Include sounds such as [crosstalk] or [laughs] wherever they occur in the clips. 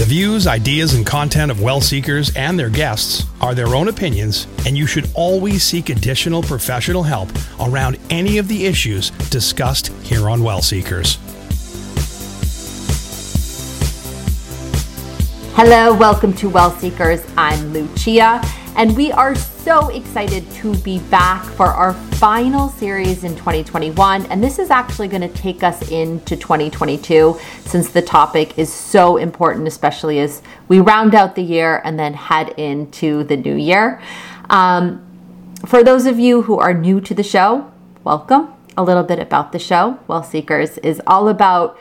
The views, ideas, and content of well seekers and their guests are their own opinions, and you should always seek additional professional help around any of the issues discussed here on Well Seekers. Hello, welcome to Well Seekers. I'm Lucia, and we are so excited to be back for our final series in 2021. And this is actually going to take us into 2022 since the topic is so important, especially as we round out the year and then head into the new year. Um, for those of you who are new to the show, welcome. A little bit about the show. Well Seekers is all about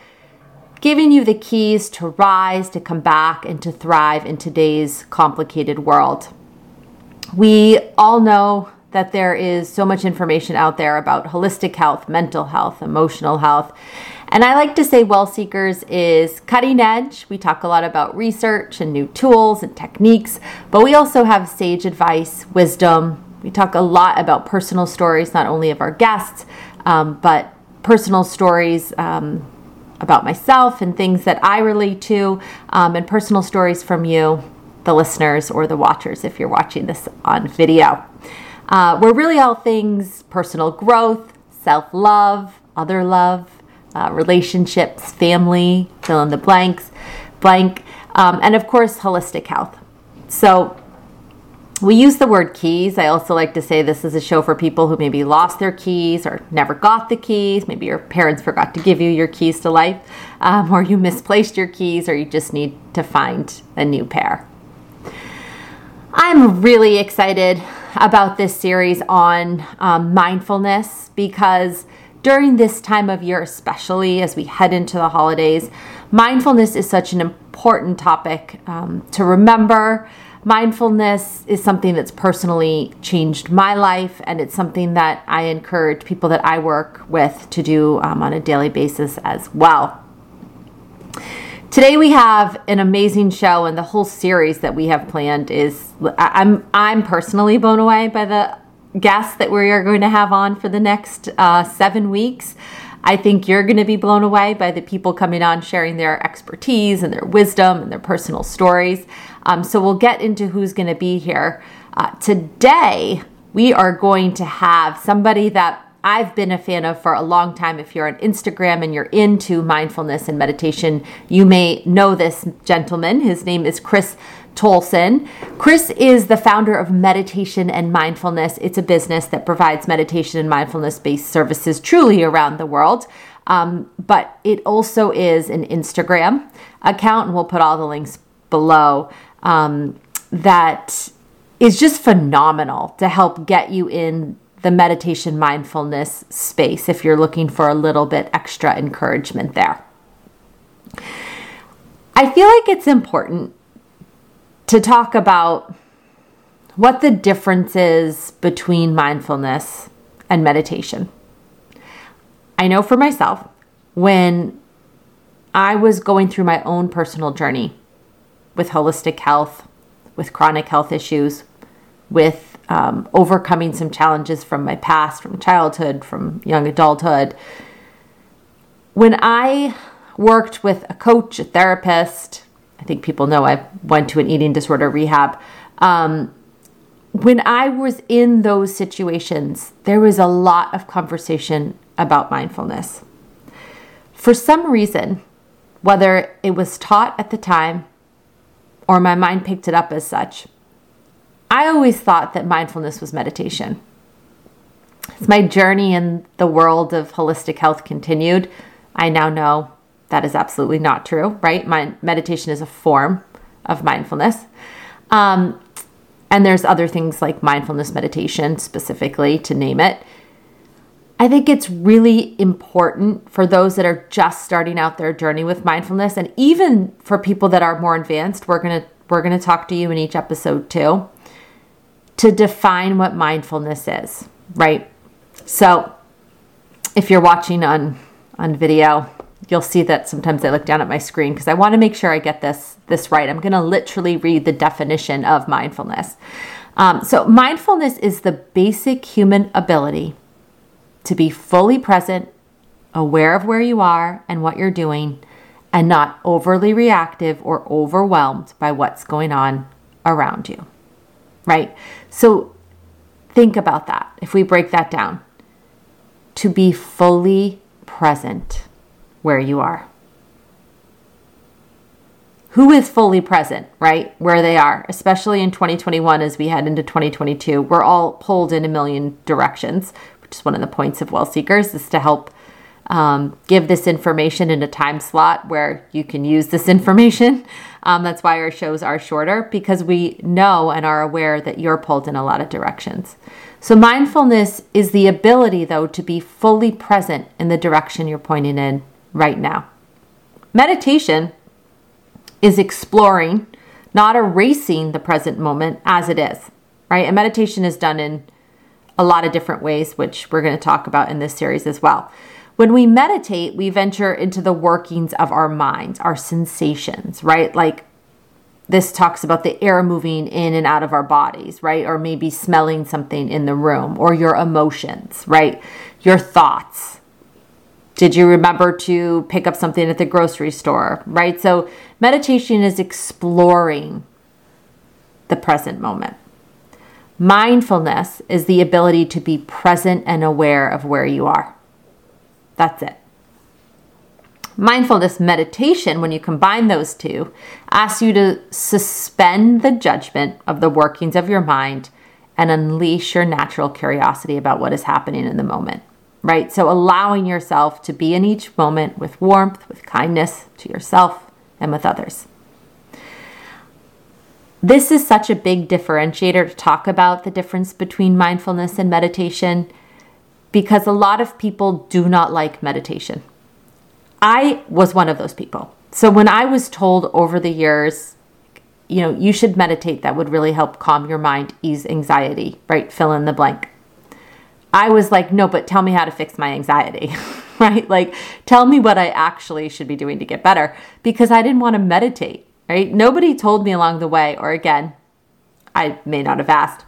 giving you the keys to rise, to come back, and to thrive in today's complicated world. We all know that there is so much information out there about holistic health, mental health, emotional health. And I like to say Well Seekers is cutting edge. We talk a lot about research and new tools and techniques, but we also have sage advice, wisdom. We talk a lot about personal stories, not only of our guests, um, but personal stories um, about myself and things that I relate to, um, and personal stories from you, the listeners or the watchers, if you're watching this on video. Uh, we're really all things personal growth, self love, other love, uh, relationships, family, fill in the blanks, blank, um, and of course, holistic health. So, we use the word keys. I also like to say this is a show for people who maybe lost their keys or never got the keys. Maybe your parents forgot to give you your keys to life, um, or you misplaced your keys, or you just need to find a new pair. I'm really excited about this series on um, mindfulness because during this time of year, especially as we head into the holidays, mindfulness is such an important topic um, to remember mindfulness is something that's personally changed my life, and it's something that I encourage people that I work with to do um, on a daily basis as well. Today we have an amazing show, and the whole series that we have planned is I'm I'm personally blown away by the guests that we are going to have on for the next uh, seven weeks. I think you're going to be blown away by the people coming on sharing their expertise and their wisdom and their personal stories. Um, so we'll get into who's going to be here. Uh, today, we are going to have somebody that I've been a fan of for a long time. If you're on Instagram and you're into mindfulness and meditation, you may know this gentleman. His name is Chris Tolson. Chris is the founder of Meditation and Mindfulness. It's a business that provides meditation and mindfulness based services truly around the world. Um, but it also is an Instagram account, and we'll put all the links below. Um, that is just phenomenal to help get you in the meditation mindfulness space if you're looking for a little bit extra encouragement there. I feel like it's important to talk about what the difference is between mindfulness and meditation. I know for myself, when I was going through my own personal journey with holistic health, with chronic health issues, with um, overcoming some challenges from my past, from childhood, from young adulthood. When I worked with a coach, a therapist, I think people know I went to an eating disorder rehab. Um, when I was in those situations, there was a lot of conversation about mindfulness. For some reason, whether it was taught at the time or my mind picked it up as such, I always thought that mindfulness was meditation. As my journey in the world of holistic health continued, I now know that is absolutely not true, right? My meditation is a form of mindfulness. Um, and there's other things like mindfulness meditation, specifically to name it. I think it's really important for those that are just starting out their journey with mindfulness, and even for people that are more advanced. We're gonna we're gonna talk to you in each episode too, to define what mindfulness is, right? So, if you're watching on on video, you'll see that sometimes I look down at my screen because I want to make sure I get this this right. I'm going to literally read the definition of mindfulness. Um, so, mindfulness is the basic human ability to be fully present, aware of where you are and what you're doing, and not overly reactive or overwhelmed by what's going on around you. Right? So think about that. If we break that down, to be fully present where you are. Who is fully present, right? Where they are, especially in 2021 as we head into 2022. We're all pulled in a million directions, which is one of the points of Well Seekers, is to help um, give this information in a time slot where you can use this information. Um, that's why our shows are shorter because we know and are aware that you're pulled in a lot of directions. So, mindfulness is the ability, though, to be fully present in the direction you're pointing in right now. Meditation is exploring, not erasing the present moment as it is, right? And meditation is done in a lot of different ways, which we're going to talk about in this series as well. When we meditate, we venture into the workings of our minds, our sensations, right? Like this talks about the air moving in and out of our bodies, right? Or maybe smelling something in the room, or your emotions, right? Your thoughts. Did you remember to pick up something at the grocery store, right? So, meditation is exploring the present moment. Mindfulness is the ability to be present and aware of where you are. That's it. Mindfulness meditation, when you combine those two, asks you to suspend the judgment of the workings of your mind and unleash your natural curiosity about what is happening in the moment, right? So, allowing yourself to be in each moment with warmth, with kindness to yourself and with others. This is such a big differentiator to talk about the difference between mindfulness and meditation because a lot of people do not like meditation. I was one of those people. So when I was told over the years, you know, you should meditate, that would really help calm your mind, ease anxiety, right? Fill in the blank. I was like, no, but tell me how to fix my anxiety, [laughs] right? Like, tell me what I actually should be doing to get better because I didn't want to meditate, right? Nobody told me along the way, or again, I may not have asked.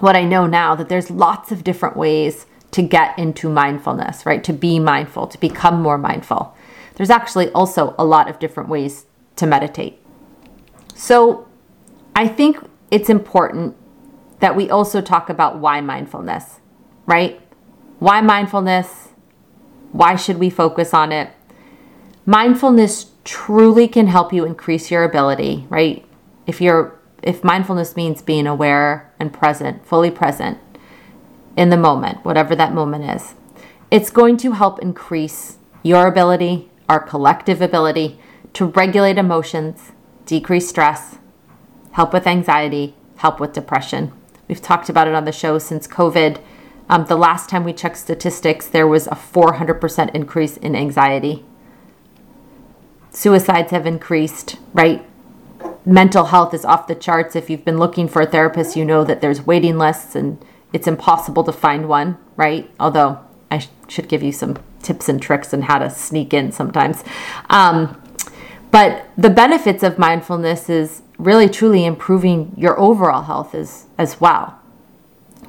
What I know now that there's lots of different ways to get into mindfulness, right? To be mindful, to become more mindful. There's actually also a lot of different ways to meditate. So I think it's important that we also talk about why mindfulness, right? Why mindfulness? Why should we focus on it? Mindfulness truly can help you increase your ability, right? If you're if mindfulness means being aware and present, fully present, in the moment, whatever that moment is. It's going to help increase your ability, our collective ability to regulate emotions, decrease stress, help with anxiety, help with depression. We've talked about it on the show since COVID. Um, the last time we checked statistics, there was a 400% increase in anxiety. Suicides have increased, right? Mental health is off the charts. If you've been looking for a therapist, you know that there's waiting lists and it's impossible to find one, right? Although I sh- should give you some tips and tricks on how to sneak in sometimes. Um, but the benefits of mindfulness is really truly improving your overall health as, as well.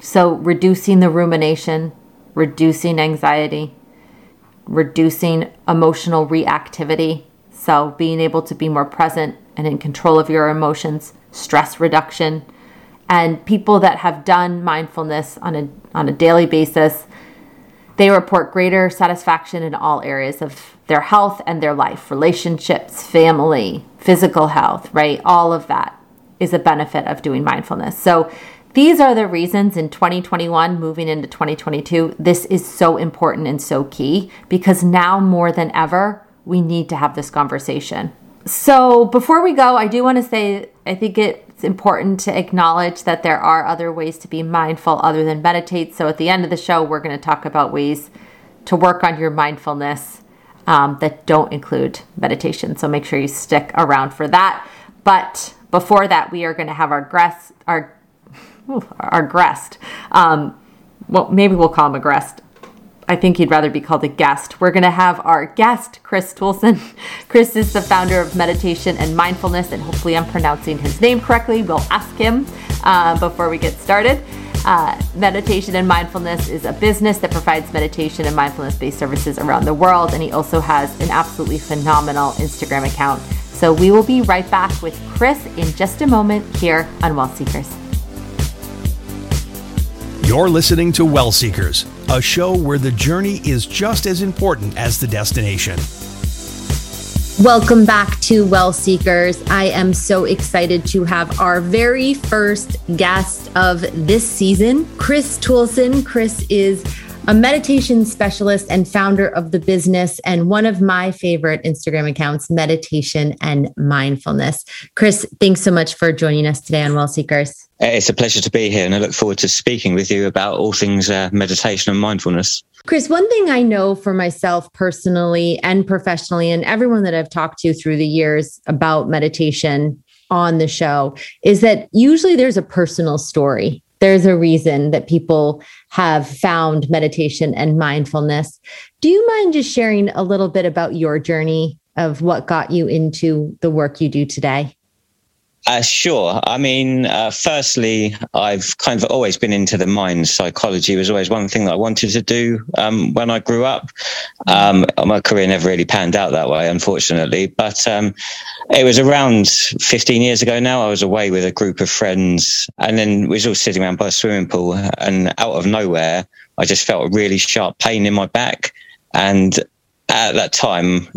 So, reducing the rumination, reducing anxiety, reducing emotional reactivity. So, being able to be more present and in control of your emotions, stress reduction, and people that have done mindfulness on a on a daily basis they report greater satisfaction in all areas of their health and their life relationships family physical health right? All of that is a benefit of doing mindfulness. So these are the reasons in 2021 moving into 2022 this is so important and so key because now more than ever we need to have this conversation. So before we go i do want to say i think it it's important to acknowledge that there are other ways to be mindful other than meditate. So at the end of the show, we're going to talk about ways to work on your mindfulness um, that don't include meditation. So make sure you stick around for that. But before that, we are going to have our guest, our [laughs] our guest. Um, well, maybe we'll call him a guest. I think he'd rather be called a guest. We're going to have our guest, Chris Toulson. [laughs] Chris is the founder of Meditation and Mindfulness, and hopefully I'm pronouncing his name correctly. We'll ask him uh, before we get started. Uh, meditation and Mindfulness is a business that provides meditation and mindfulness based services around the world. And he also has an absolutely phenomenal Instagram account. So we will be right back with Chris in just a moment here on Well Seekers. You're listening to Well Seekers, a show where the journey is just as important as the destination. Welcome back to Well Seekers. I am so excited to have our very first guest of this season, Chris Toolson. Chris is a meditation specialist and founder of the business and one of my favorite Instagram accounts, Meditation and Mindfulness. Chris, thanks so much for joining us today on Well Seekers. It's a pleasure to be here, and I look forward to speaking with you about all things uh, meditation and mindfulness. Chris, one thing I know for myself personally and professionally, and everyone that I've talked to through the years about meditation on the show, is that usually there's a personal story. There's a reason that people have found meditation and mindfulness. Do you mind just sharing a little bit about your journey of what got you into the work you do today? Uh, sure. I mean, uh, firstly, I've kind of always been into the mind. Psychology was always one thing that I wanted to do um, when I grew up. Um, my career never really panned out that way, unfortunately. But um, it was around 15 years ago now. I was away with a group of friends, and then we was all sitting around by a swimming pool, and out of nowhere, I just felt a really sharp pain in my back. And at that time,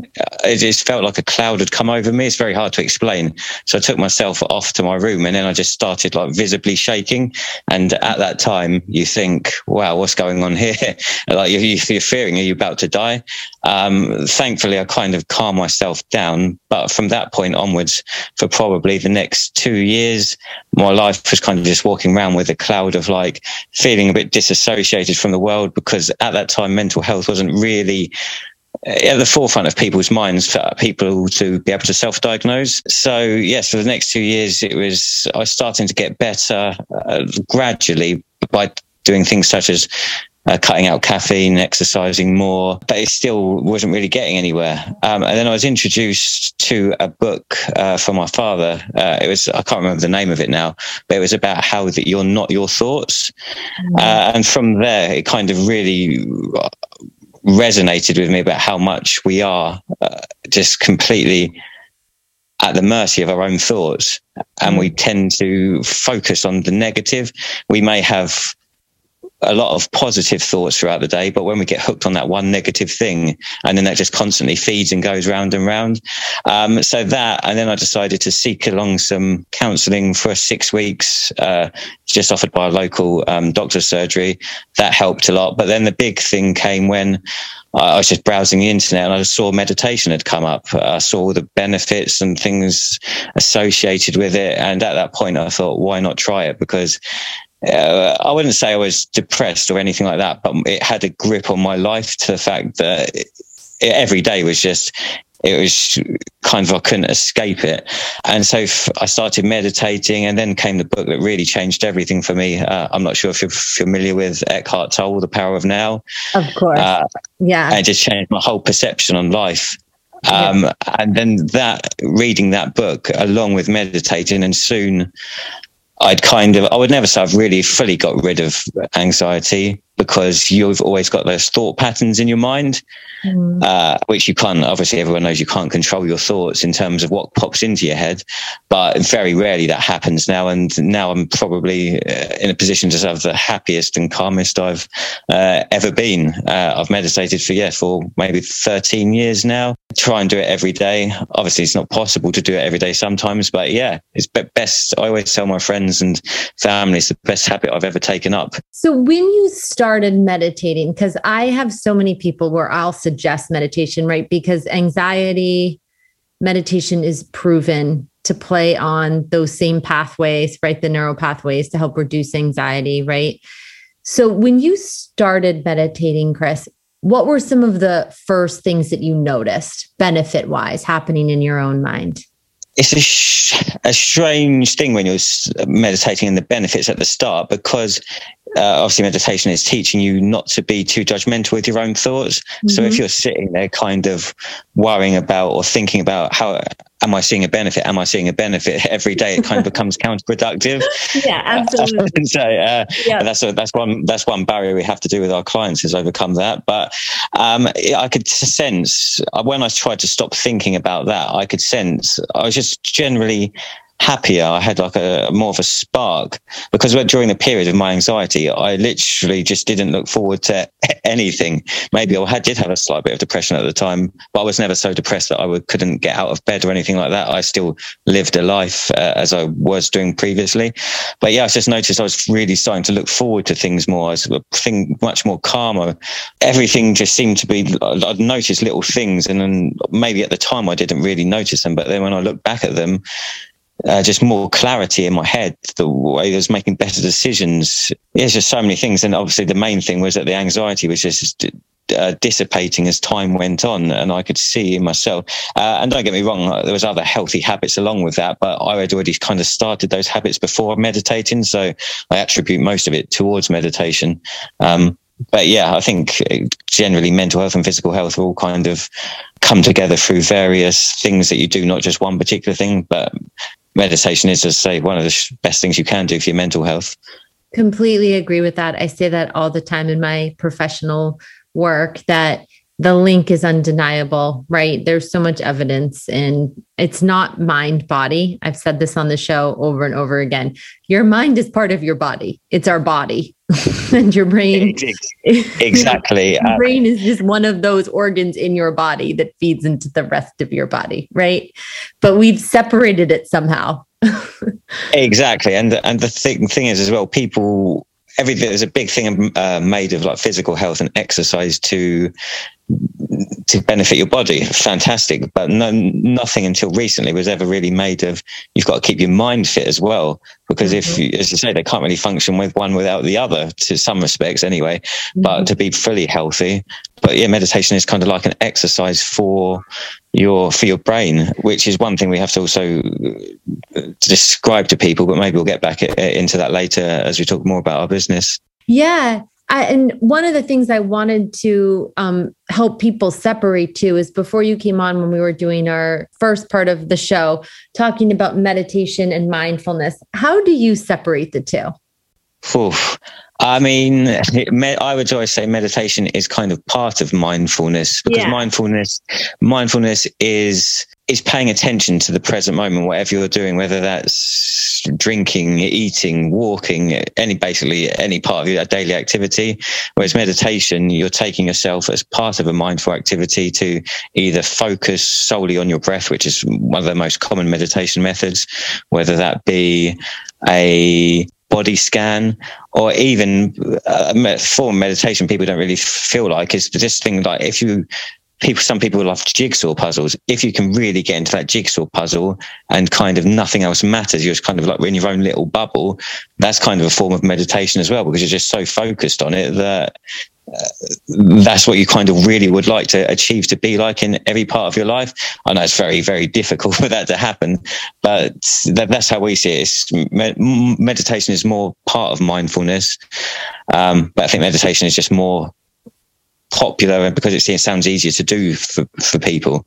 it just felt like a cloud had come over me. It's very hard to explain. So I took myself off to my room and then I just started like visibly shaking. And at that time, you think, wow, what's going on here? [laughs] like you're, you're fearing, are you about to die? Um, thankfully, I kind of calmed myself down. But from that point onwards, for probably the next two years, my life was kind of just walking around with a cloud of like feeling a bit disassociated from the world because at that time, mental health wasn't really at the forefront of people's minds for people to be able to self-diagnose. So yes, for the next two years, it was I was starting to get better uh, gradually by doing things such as uh, cutting out caffeine, exercising more, but it still wasn't really getting anywhere. Um, and then I was introduced to a book uh, from my father. Uh, it was I can't remember the name of it now, but it was about how that you're not your thoughts. Mm-hmm. Uh, and from there, it kind of really resonated with me about how much we are uh, just completely at the mercy of our own thoughts and we mm. tend to focus on the negative we may have a lot of positive thoughts throughout the day, but when we get hooked on that one negative thing, and then that just constantly feeds and goes round and round. Um, so that, and then I decided to seek along some counselling for six weeks, uh, just offered by a local um, doctor's surgery. That helped a lot. But then the big thing came when I was just browsing the internet and I saw meditation had come up. I saw the benefits and things associated with it. And at that point, I thought, why not try it? Because uh, I wouldn't say I was depressed or anything like that, but it had a grip on my life to the fact that it, it, every day was just, it was kind of, I couldn't escape it. And so f- I started meditating and then came the book that really changed everything for me. Uh, I'm not sure if you're familiar with Eckhart Tolle, The Power of Now. Of course. Uh, yeah. And it just changed my whole perception on life. Um, yeah. And then that reading that book along with meditating, and soon I'd kind of, I would never say I've really fully got rid of anxiety because you've always got those thought patterns in your mind, mm. uh, which you can't, obviously, everyone knows you can't control your thoughts in terms of what pops into your head. But very rarely that happens now. And now I'm probably uh, in a position to have the happiest and calmest I've uh, ever been. Uh, I've meditated for, yeah, for maybe 13 years now. Try and do it every day. Obviously, it's not possible to do it every day sometimes, but yeah, it's best. I always tell my friends and family it's the best habit I've ever taken up. So when you start started meditating? Because I have so many people where I'll suggest meditation, right? Because anxiety, meditation is proven to play on those same pathways, right? The neural pathways to help reduce anxiety, right? So when you started meditating, Chris, what were some of the first things that you noticed benefit wise happening in your own mind? It's a, sh- a strange thing when you're meditating and the benefits at the start because uh, obviously meditation is teaching you not to be too judgmental with your own thoughts. Mm-hmm. So if mm-hmm. you're sitting there kind of worrying about or thinking about how am I seeing a benefit? Am I seeing a benefit [laughs] every day? It kind of [laughs] becomes counterproductive. Yeah, [laughs] absolutely. so uh, yeah. that's a, that's one that's one barrier we have to do with our clients is overcome that. But um, I could sense when I tried to stop thinking about that, I could sense I was just generally happier. I had like a more of a spark because during the period of my anxiety, I literally just didn't look forward to [laughs] anything. Maybe I had, did have a slight bit of depression at the time, but I was never so depressed that I would, couldn't get out of bed or anything like that. I still lived a life uh, as I was doing previously. But yeah, I just noticed I was really starting to look forward to things more. I was think much more calmer. Everything just seemed to be, I'd noticed little things and then maybe at the time I didn't really notice them. But then when I look back at them, uh, just more clarity in my head, the way I was making better decisions. There's just so many things. And obviously, the main thing was that the anxiety was just uh, dissipating as time went on, and I could see in myself. Uh, and don't get me wrong, uh, there was other healthy habits along with that, but I had already kind of started those habits before meditating, so I attribute most of it towards meditation. Um, but yeah, I think uh, generally mental health and physical health all kind of come together through various things that you do, not just one particular thing, but meditation is, as I say, one of the best things you can do for your mental health. Completely agree with that. I say that all the time in my professional work that the link is undeniable, right? There's so much evidence, and it's not mind body. I've said this on the show over and over again. Your mind is part of your body, it's our body. [laughs] and your brain exactly [laughs] your brain is just one of those organs in your body that feeds into the rest of your body right but we've separated it somehow [laughs] exactly and and the thing, thing is as well people everything there's a big thing uh, made of like physical health and exercise to to benefit your body. Fantastic. But no, nothing until recently was ever really made of you've got to keep your mind fit as well. Because mm-hmm. if, you, as you say, they can't really function with one without the other to some respects anyway. Mm-hmm. But to be fully healthy, but yeah, meditation is kind of like an exercise for your for your brain, which is one thing we have to also uh, describe to people. But maybe we'll get back into that later as we talk more about our business. Yeah, I, and one of the things I wanted to um, help people separate too is before you came on when we were doing our first part of the show, talking about meditation and mindfulness. How do you separate the two? Oof. I mean, I would always say meditation is kind of part of mindfulness because yeah. mindfulness, mindfulness is is paying attention to the present moment, whatever you're doing, whether that's drinking, eating, walking, any basically any part of your daily activity. Whereas meditation, you're taking yourself as part of a mindful activity to either focus solely on your breath, which is one of the most common meditation methods, whether that be a body scan or even uh, form meditation people don't really feel like is this thing like if you people some people love jigsaw puzzles if you can really get into that jigsaw puzzle and kind of nothing else matters you're just kind of like in your own little bubble that's kind of a form of meditation as well because you're just so focused on it that uh, that's what you kind of really would like to achieve to be like in every part of your life. I know it's very, very difficult [laughs] for that to happen, but that, that's how we see it. Med- meditation is more part of mindfulness, um, but I think meditation is just more popular and because it sounds easier to do for, for people.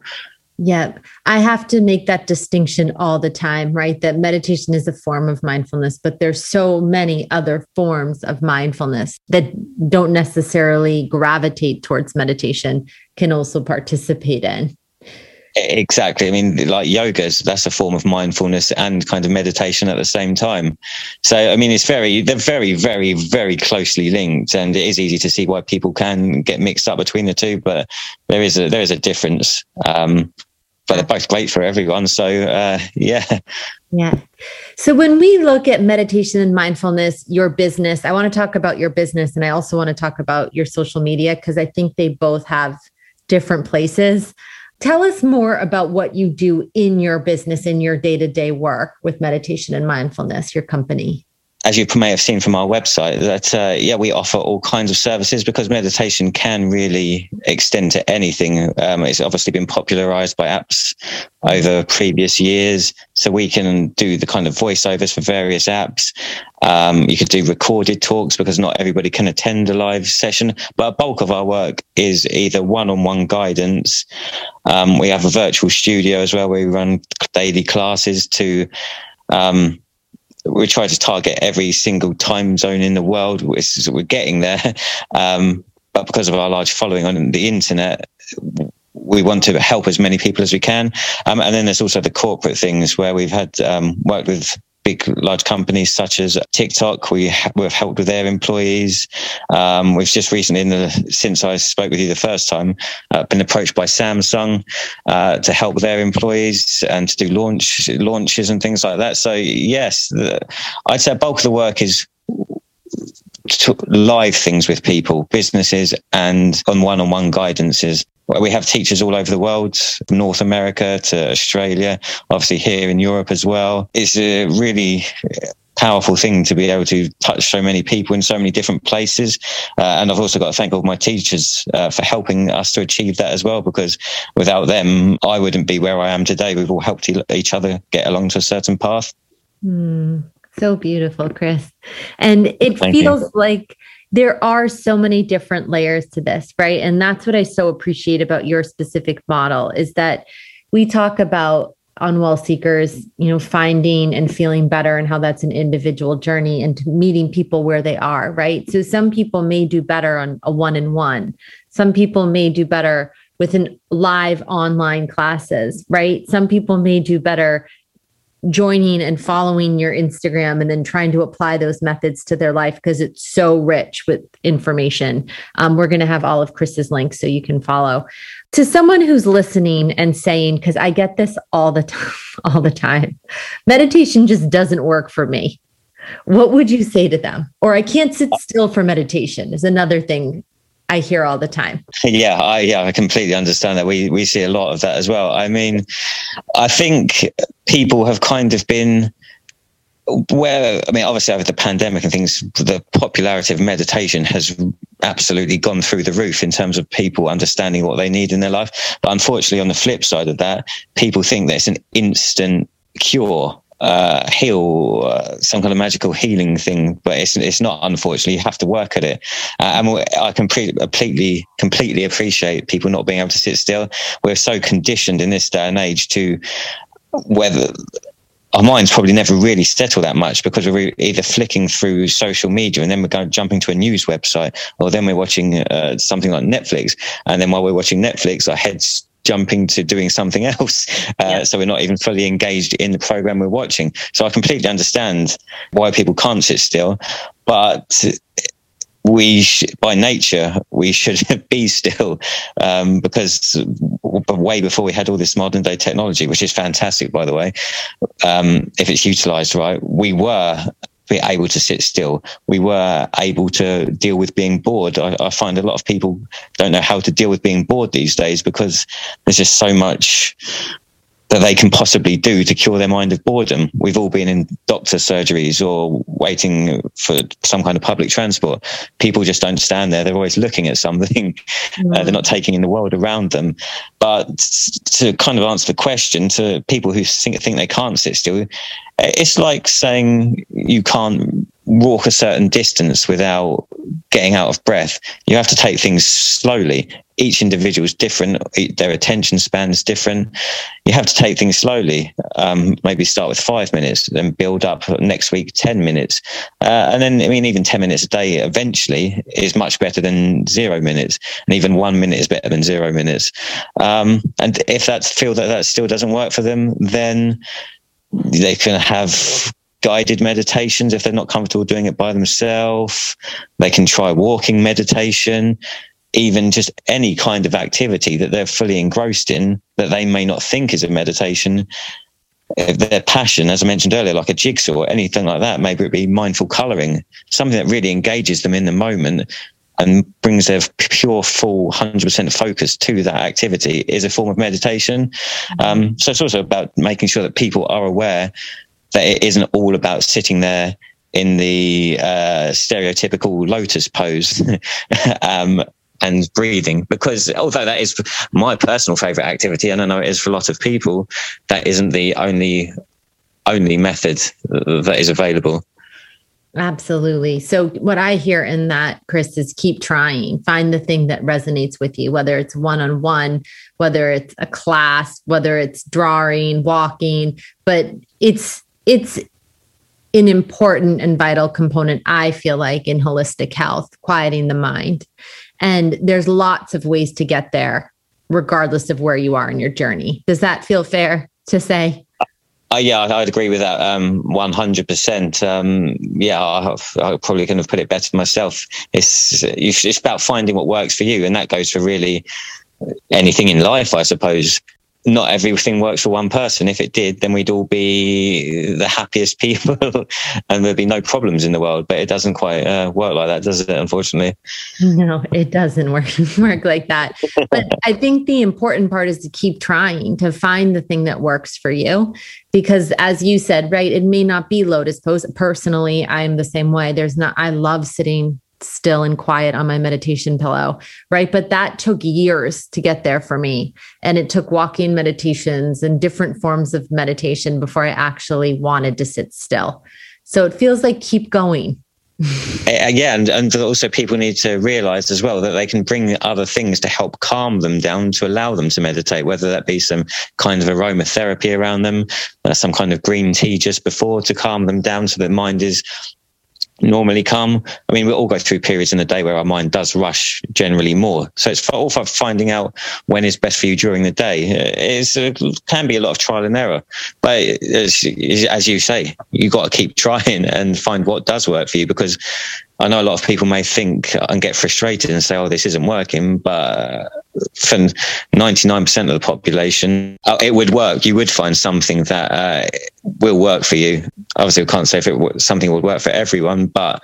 Yeah, I have to make that distinction all the time, right? That meditation is a form of mindfulness, but there's so many other forms of mindfulness that don't necessarily gravitate towards meditation can also participate in. Exactly. I mean, like yoga's that's a form of mindfulness and kind of meditation at the same time. So, I mean, it's very, they're very, very, very closely linked, and it is easy to see why people can get mixed up between the two. But there is a there is a difference. Um, but they're both great for everyone. So, uh, yeah. Yeah. So when we look at meditation and mindfulness, your business, I want to talk about your business and I also want to talk about your social media because I think they both have different places. Tell us more about what you do in your business, in your day to day work with meditation and mindfulness, your company. As you may have seen from our website, that uh, yeah, we offer all kinds of services because meditation can really extend to anything. Um, it's obviously been popularized by apps over previous years, so we can do the kind of voiceovers for various apps. Um, you could do recorded talks because not everybody can attend a live session, but a bulk of our work is either one-on-one guidance. Um, we have a virtual studio as well where we run daily classes to um, we try to target every single time zone in the world. We're getting there, [laughs] um, but because of our large following on the internet, we want to help as many people as we can. Um, and then there's also the corporate things where we've had um, worked with big, large companies such as TikTok. We ha- we've helped with their employees. Um, we've just recently, in the, since I spoke with you the first time, uh, been approached by Samsung uh, to help their employees and to do launch launches and things like that. So yes, the, I'd say bulk of the work is live things with people, businesses, and on one-on-one guidances. We have teachers all over the world, from North America to Australia, obviously here in Europe as well. It's a really powerful thing to be able to touch so many people in so many different places. Uh, and I've also got to thank all my teachers uh, for helping us to achieve that as well, because without them, I wouldn't be where I am today. We've all helped each other get along to a certain path. Mm, so beautiful, Chris. And it thank feels you. like there are so many different layers to this, right? And that's what I so appreciate about your specific model is that we talk about on well seekers, you know, finding and feeling better and how that's an individual journey and meeting people where they are, right? So some people may do better on a one in one. Some people may do better within live online classes, right? Some people may do better joining and following your Instagram and then trying to apply those methods to their life because it's so rich with information. Um, we're going to have all of Chris's links so you can follow. To someone who's listening and saying, because I get this all the [laughs] time, all the time, meditation just doesn't work for me. What would you say to them? Or I can't sit still for meditation is another thing I hear all the time. [laughs] Yeah, I yeah, I completely understand that. We we see a lot of that as well. I mean, I think people have kind of been where I mean, obviously over the pandemic and things, the popularity of meditation has absolutely gone through the roof in terms of people understanding what they need in their life. But unfortunately, on the flip side of that, people think that it's an instant cure uh, heal uh, some kind of magical healing thing, but it's it's not. Unfortunately, you have to work at it. Uh, and I completely completely appreciate people not being able to sit still. We're so conditioned in this day and age to whether our minds probably never really settle that much because we're either flicking through social media and then we're going jumping to a news website or then we're watching uh, something like Netflix and then while we're watching Netflix our heads jumping to doing something [laughs] else. Uh, yeah. So we're not even fully engaged in the program we're watching. So I completely understand why people can't sit still, but we sh- by nature we should [laughs] be still um, because way before we had all this modern day technology which is fantastic by the way um, if it's utilized right we were be able to sit still. We were able to deal with being bored. I, I, find a lot of people don't know how to deal with being bored these days because there's just so much that they can possibly do to cure their mind of boredom. We've all been in doctor surgeries or waiting for some kind of public transport. People just don't stand there. They're always looking at something. [laughs] Uh, they're not taking in the world around them. But to kind of answer the question to people who think, think they can't sit still, it's like saying you can't walk a certain distance without getting out of breath. You have to take things slowly. Each individual is different. Their attention span is different. You have to take things slowly. Um, maybe start with five minutes, then build up next week, 10 minutes. Uh, and then, I mean, even 10 minutes a day eventually is much better than zero minutes. And even one minute is better than zero minutes. Um, and if that feel that that still doesn't work for them, then they can have guided meditations if they're not comfortable doing it by themselves. They can try walking meditation, even just any kind of activity that they're fully engrossed in that they may not think is a meditation. If their passion, as I mentioned earlier, like a jigsaw or anything like that, maybe it be mindful coloring, something that really engages them in the moment and brings their pure, full, 100% focus to that activity is a form of meditation. Um, mm-hmm. so it's also about making sure that people are aware that it isn't all about sitting there in the uh, stereotypical lotus pose [laughs] um, and breathing because although that is my personal favorite activity and i know it is for a lot of people that isn't the only only method that is available Absolutely. So, what I hear in that, Chris, is keep trying. Find the thing that resonates with you, whether it's one on one, whether it's a class, whether it's drawing, walking. But it's it's an important and vital component, I feel like, in holistic health, quieting the mind. And there's lots of ways to get there, regardless of where you are in your journey. Does that feel fair to say? Uh, yeah, I'd agree with that. Um, one hundred percent. Um, yeah, I, I, probably couldn't have put it better myself. It's it's about finding what works for you, and that goes for really anything in life, I suppose not everything works for one person. If it did, then we'd all be the happiest people [laughs] and there'd be no problems in the world. But it doesn't quite uh, work like that, does it? Unfortunately. No, it doesn't [laughs] work, work like that. But [laughs] I think the important part is to keep trying to find the thing that works for you. Because as you said, right, it may not be lotus pose. Personally, I'm the same way. There's not, I love sitting still and quiet on my meditation pillow, right? But that took years to get there for me. And it took walking meditations and different forms of meditation before I actually wanted to sit still. So it feels like keep going. yeah, and, and also people need to realize as well that they can bring other things to help calm them down to allow them to meditate, whether that be some kind of aromatherapy around them, uh, some kind of green tea just before to calm them down so the mind is normally come. I mean, we all go through periods in the day where our mind does rush generally more. So it's all for finding out when is best for you during the day. It's, it can be a lot of trial and error, but as, as you say, you've got to keep trying and find what does work for you because I know a lot of people may think and get frustrated and say, "Oh, this isn't working," but for 99% of the population, uh, it would work. You would find something that uh, will work for you. Obviously, we can't say if it something would work for everyone, but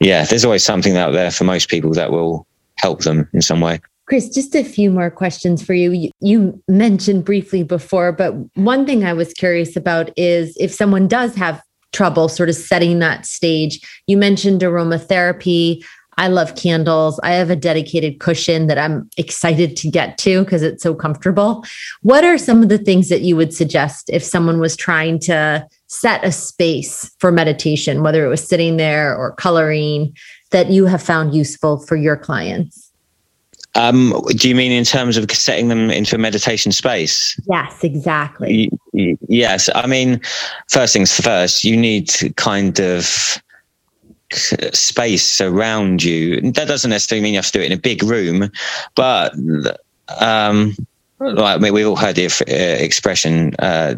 yeah, there's always something out there for most people that will help them in some way. Chris, just a few more questions for you. You mentioned briefly before, but one thing I was curious about is if someone does have trouble sort of setting that stage. You mentioned aromatherapy. I love candles. I have a dedicated cushion that I'm excited to get to because it's so comfortable. What are some of the things that you would suggest if someone was trying to set a space for meditation, whether it was sitting there or coloring, that you have found useful for your clients? Um, do you mean in terms of setting them into a meditation space? Yes, exactly. Y- yes. I mean, first things first, you need to kind of space around you. That doesn't necessarily mean you have to do it in a big room, but um, like we've all heard the uh, expression uh,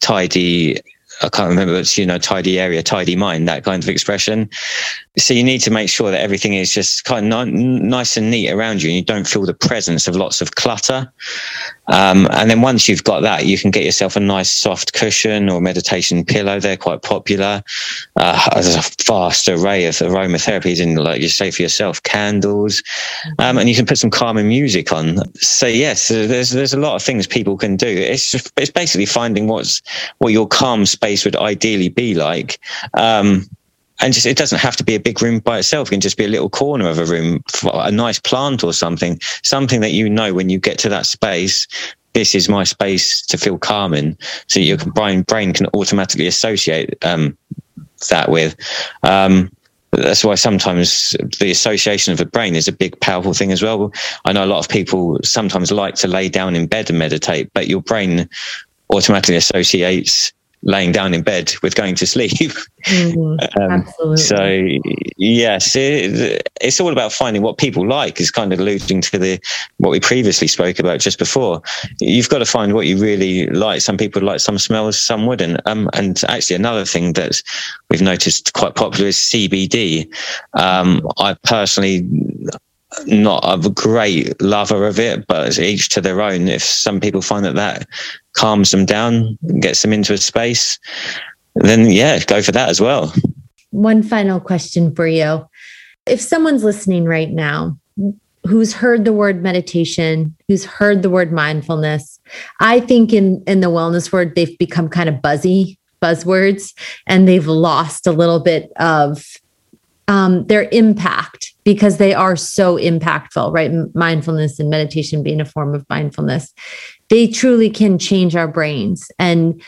tidy I can't remember, it's, you know, tidy area, tidy mind, that kind of expression. So you need to make sure that everything is just kind of nice and neat around you and you don't feel the presence of lots of clutter. Um, and then once you've got that, you can get yourself a nice soft cushion or meditation pillow. They're quite popular. Uh, there's a vast array of aromatherapies in, like you say for yourself, candles. Um, and you can put some calming music on. So yes, there's, there's a lot of things people can do. It's just, it's basically finding what's, what your calm space would ideally be like. Um, and just it doesn't have to be a big room by itself. It can just be a little corner of a room, a nice plant or something, something that you know when you get to that space. This is my space to feel calm in. So your brain brain can automatically associate um, that with. Um, that's why sometimes the association of the brain is a big, powerful thing as well. I know a lot of people sometimes like to lay down in bed and meditate, but your brain automatically associates laying down in bed with going to sleep. [laughs] Mm, um, absolutely. So yes, it, it's all about finding what people like. Is kind of alluding to the what we previously spoke about just before. You've got to find what you really like. Some people like some smells, some wouldn't. Um, and actually, another thing that we've noticed quite popular is CBD. Um, I personally not a great lover of it, but it's each to their own. If some people find that that calms them down, gets them into a space, then yeah, go for that as well. One final question for you. If someone's listening right now who's heard the word meditation, who's heard the word mindfulness, I think in, in the wellness word, they've become kind of buzzy buzzwords and they've lost a little bit of um, their impact because they are so impactful, right? Mindfulness and meditation being a form of mindfulness, they truly can change our brains and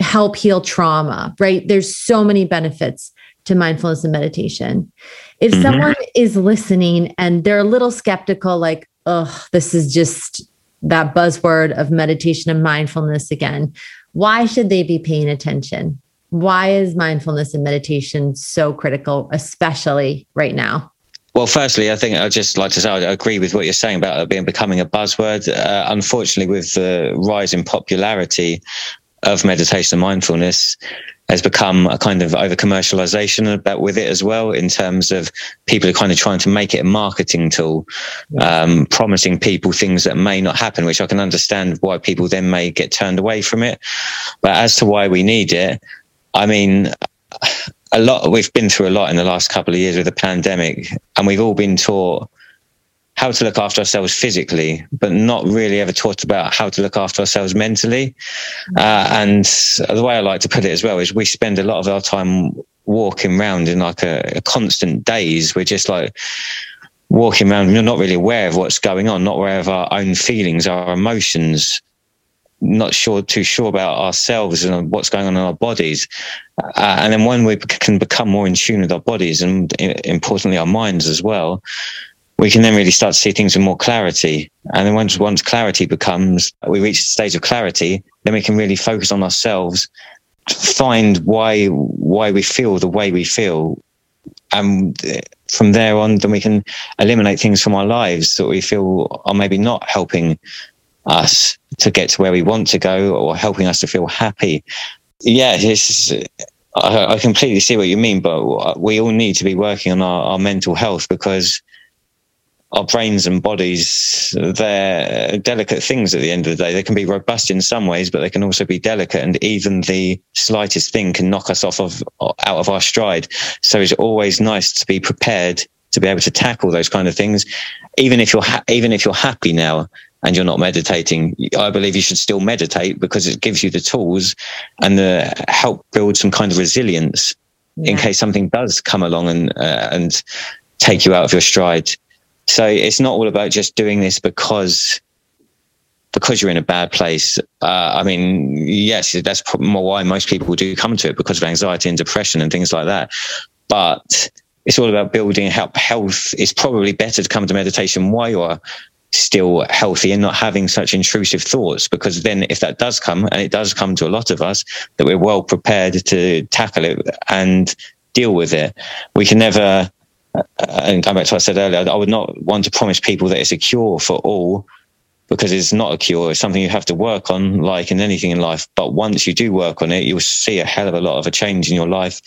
help heal trauma, right? There's so many benefits to mindfulness and meditation. If mm-hmm. someone is listening and they're a little skeptical, like, oh, this is just that buzzword of meditation and mindfulness again, why should they be paying attention? Why is mindfulness and meditation so critical, especially right now? Well, firstly, I think I'd just like to say I agree with what you're saying about it being becoming a buzzword. Uh, unfortunately, with the rise in popularity of meditation and mindfulness, has become a kind of over commercialization about with it as well in terms of people are kind of trying to make it a marketing tool, um, promising people things that may not happen, which I can understand why people then may get turned away from it. But as to why we need it, I mean, a lot, we've been through a lot in the last couple of years with the pandemic and we've all been taught how to look after ourselves physically, but not really ever taught about how to look after ourselves mentally. Uh, and the way I like to put it as well is we spend a lot of our time walking around in like a, a constant daze. We're just like walking around, we're not really aware of what's going on, not aware of our own feelings, our emotions, not sure too sure about ourselves and what's going on in our bodies. Uh, and then when we can become more in tune with our bodies and importantly our minds as well, we can then really start to see things with more clarity. And then once once clarity becomes, we reach the stage of clarity, then we can really focus on ourselves, find why why we feel the way we feel, and from there on, then we can eliminate things from our lives that we feel are maybe not helping us to get to where we want to go or helping us to feel happy. Yeah, it's, I, completely see what you mean, but we all need to be working on our, our mental health because our brains and bodies, they're delicate things at the end of the day. They can be robust in some ways, but they can also be delicate. And even the slightest thing can knock us off of, out of our stride. So it's always nice to be prepared to be able to tackle those kind of things. Even if you're, ha- even if you're happy now and you're not meditating, I believe you should still meditate because it gives you the tools and the help build some kind of resilience yeah. in case something does come along and, uh, and take you out of your stride so it's not all about just doing this because because you're in a bad place. Uh, I mean, yes, that's why most people do come to it because of anxiety and depression and things like that. But it's all about building health. It's probably better to come to meditation while you're still healthy and not having such intrusive thoughts because then if that does come and it does come to a lot of us that we're well prepared to tackle it and deal with it we can never uh, and going back to what I said earlier, I would not want to promise people that it's a cure for all because it's not a cure. It's something you have to work on, like in anything in life. But once you do work on it, you'll see a hell of a lot of a change in your life,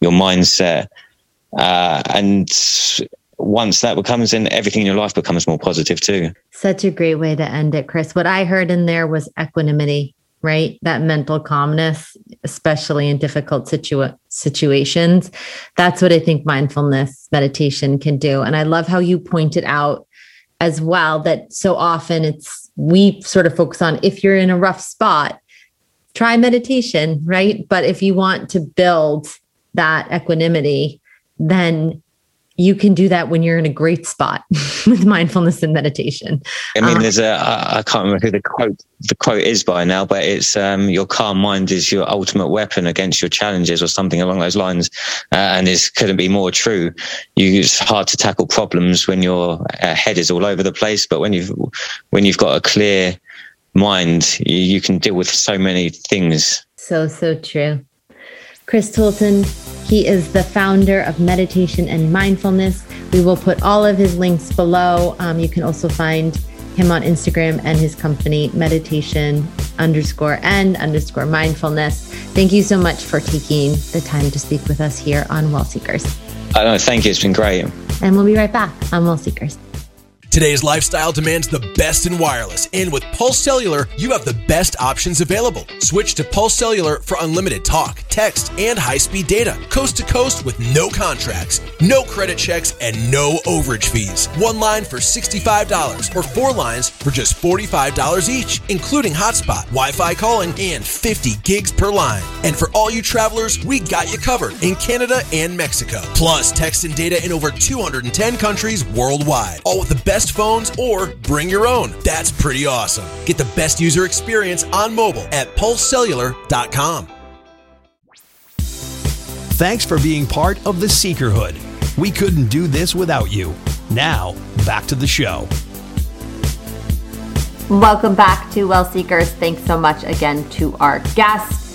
your mindset. Uh, and once that becomes in, everything in your life becomes more positive too. Such a great way to end it, Chris. What I heard in there was equanimity right? That mental calmness, especially in difficult situa- situations. That's what I think mindfulness meditation can do. And I love how you pointed out as well that so often it's we sort of focus on if you're in a rough spot, try meditation, right? But if you want to build that equanimity, then you can do that when you're in a great spot [laughs] with mindfulness and meditation. I mean, um, there's a I can't remember who the quote the quote is by now, but it's um, your calm mind is your ultimate weapon against your challenges, or something along those lines. Uh, and this couldn't be more true. You, it's hard to tackle problems when your uh, head is all over the place, but when you've when you've got a clear mind, you, you can deal with so many things. So so true. Chris Toulton, he is the founder of Meditation and Mindfulness. We will put all of his links below. Um, you can also find him on Instagram and his company, meditation underscore and underscore mindfulness. Thank you so much for taking the time to speak with us here on Well Seekers. I know, thank you. It's been great. And we'll be right back on Well Seekers. Today's lifestyle demands the best in wireless, and with Pulse Cellular, you have the best options available. Switch to Pulse Cellular for unlimited talk, text, and high speed data, coast to coast with no contracts, no credit checks, and no overage fees. One line for $65 or four lines for just $45 each, including hotspot, Wi Fi calling, and 50 gigs per line. And for all you travelers, we got you covered in Canada and Mexico. Plus, text and data in over 210 countries worldwide, all with the best phones or bring your own. That's pretty awesome. Get the best user experience on mobile at pulsecellular.com. Thanks for being part of the Seekerhood. We couldn't do this without you. Now, back to the show. Welcome back to Well Seekers. Thanks so much again to our guest.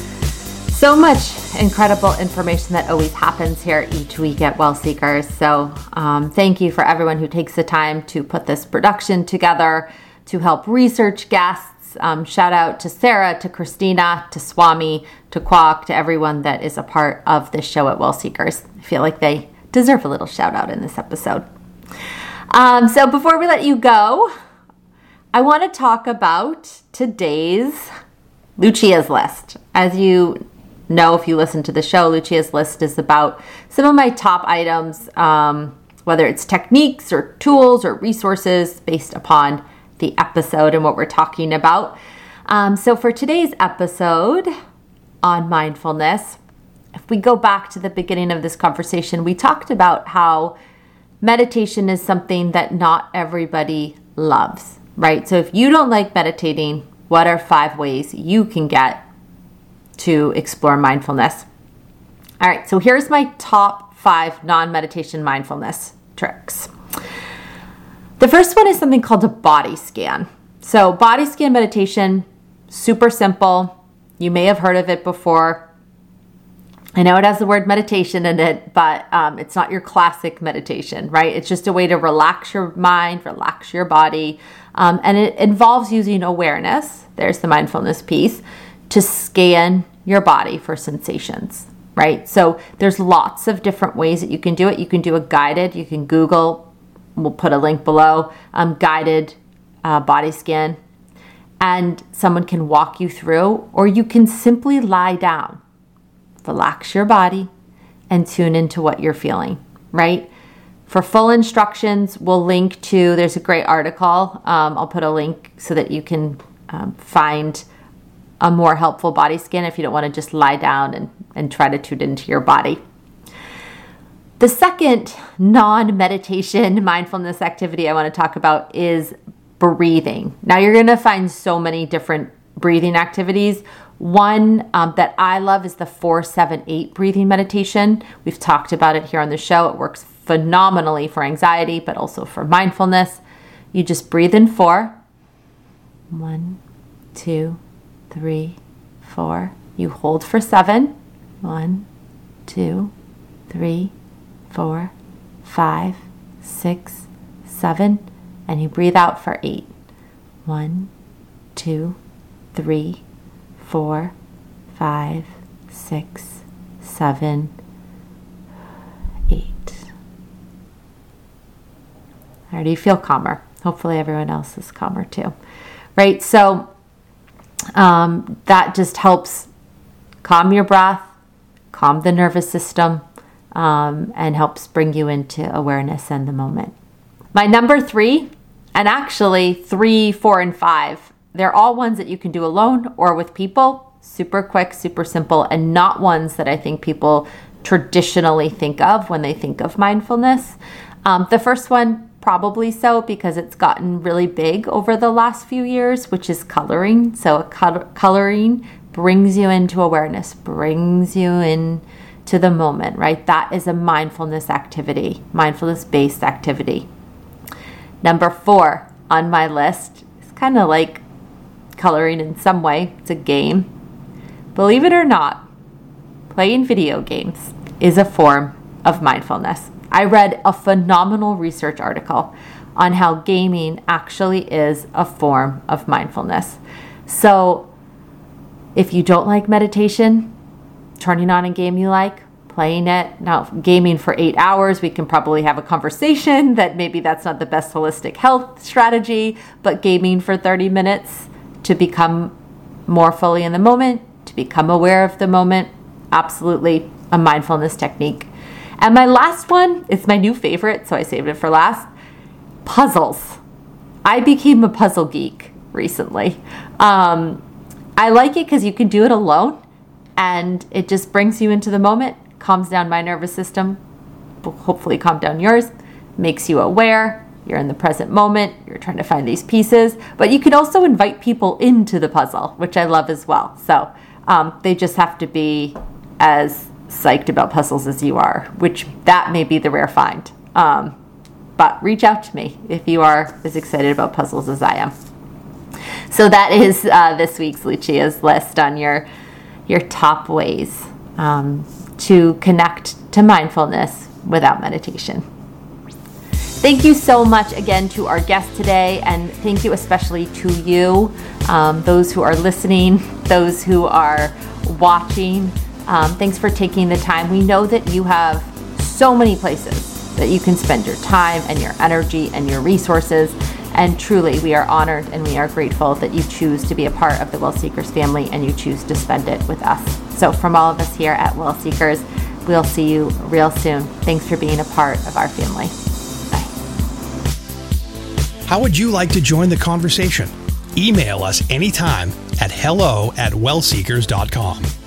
So much incredible information that always happens here each week at Well Seekers. So, um, thank you for everyone who takes the time to put this production together to help research guests. Um, shout out to Sarah, to Christina, to Swami, to Kwok, to everyone that is a part of this show at Well Seekers. I feel like they deserve a little shout out in this episode. Um, so, before we let you go, I want to talk about today's Lucia's list. As you know, if you listen to the show, Lucia's list is about some of my top items, um, whether it's techniques or tools or resources based upon the episode and what we're talking about. Um, so, for today's episode on mindfulness, if we go back to the beginning of this conversation, we talked about how meditation is something that not everybody loves, right? So, if you don't like meditating, what are five ways you can get to explore mindfulness? All right, so here's my top five non meditation mindfulness tricks. The first one is something called a body scan. So, body scan meditation, super simple. You may have heard of it before. I know it has the word meditation in it, but um, it's not your classic meditation, right? It's just a way to relax your mind, relax your body. Um, and it involves using awareness, there's the mindfulness piece, to scan your body for sensations, right? So there's lots of different ways that you can do it. You can do a guided, you can Google we'll put a link below, um, guided uh, body scan, and someone can walk you through, or you can simply lie down, relax your body, and tune into what you're feeling, right? For full instructions, we'll link to, there's a great article. Um, I'll put a link so that you can um, find a more helpful body scan if you don't want to just lie down and, and try to tune into your body. The second non meditation [laughs] mindfulness activity I want to talk about is breathing. Now, you're going to find so many different breathing activities. One um, that I love is the 478 breathing meditation. We've talked about it here on the show. It works phenomenally for anxiety, but also for mindfulness. You just breathe in four. One, two, three, four. You hold for seven. One, two, three, four, five, six, seven, and you breathe out for eight. One, two, three, four, five, six, seven, eight. Right, do you feel calmer? Hopefully, everyone else is calmer too. Right? So, um, that just helps calm your breath, calm the nervous system, um, and helps bring you into awareness and the moment. My number three, and actually three, four, and five, they're all ones that you can do alone or with people. Super quick, super simple, and not ones that I think people traditionally think of when they think of mindfulness. Um, the first one, probably so, because it's gotten really big over the last few years, which is coloring. So, coloring brings you into awareness, brings you in to the moment, right? That is a mindfulness activity, mindfulness based activity. Number four on my list is kind of like coloring in some way, it's a game. Believe it or not, playing video games is a form of mindfulness. I read a phenomenal research article on how gaming actually is a form of mindfulness. So, if you don't like meditation, turning on a game you like, playing it. Now, gaming for eight hours, we can probably have a conversation [laughs] that maybe that's not the best holistic health strategy, but gaming for 30 minutes to become more fully in the moment, to become aware of the moment, absolutely a mindfulness technique. And my last one is my new favorite, so I saved it for last puzzles. I became a puzzle geek recently. Um, I like it because you can do it alone and it just brings you into the moment, calms down my nervous system, hopefully calm down yours, makes you aware. You're in the present moment, you're trying to find these pieces, but you can also invite people into the puzzle, which I love as well. So um, they just have to be as psyched about puzzles as you are, which that may be the rare find. Um, but reach out to me if you are as excited about puzzles as I am. So that is uh, this week's Lucia's list on your your top ways um, to connect to mindfulness without meditation. Thank you so much again to our guest today, and thank you especially to you, um, those who are listening, those who are watching. Um, thanks for taking the time. We know that you have so many places that you can spend your time and your energy and your resources. And truly, we are honored and we are grateful that you choose to be a part of the Well Seekers family and you choose to spend it with us. So, from all of us here at Well Seekers, we'll see you real soon. Thanks for being a part of our family. Bye. How would you like to join the conversation? Email us anytime at hello at wellseekers.com.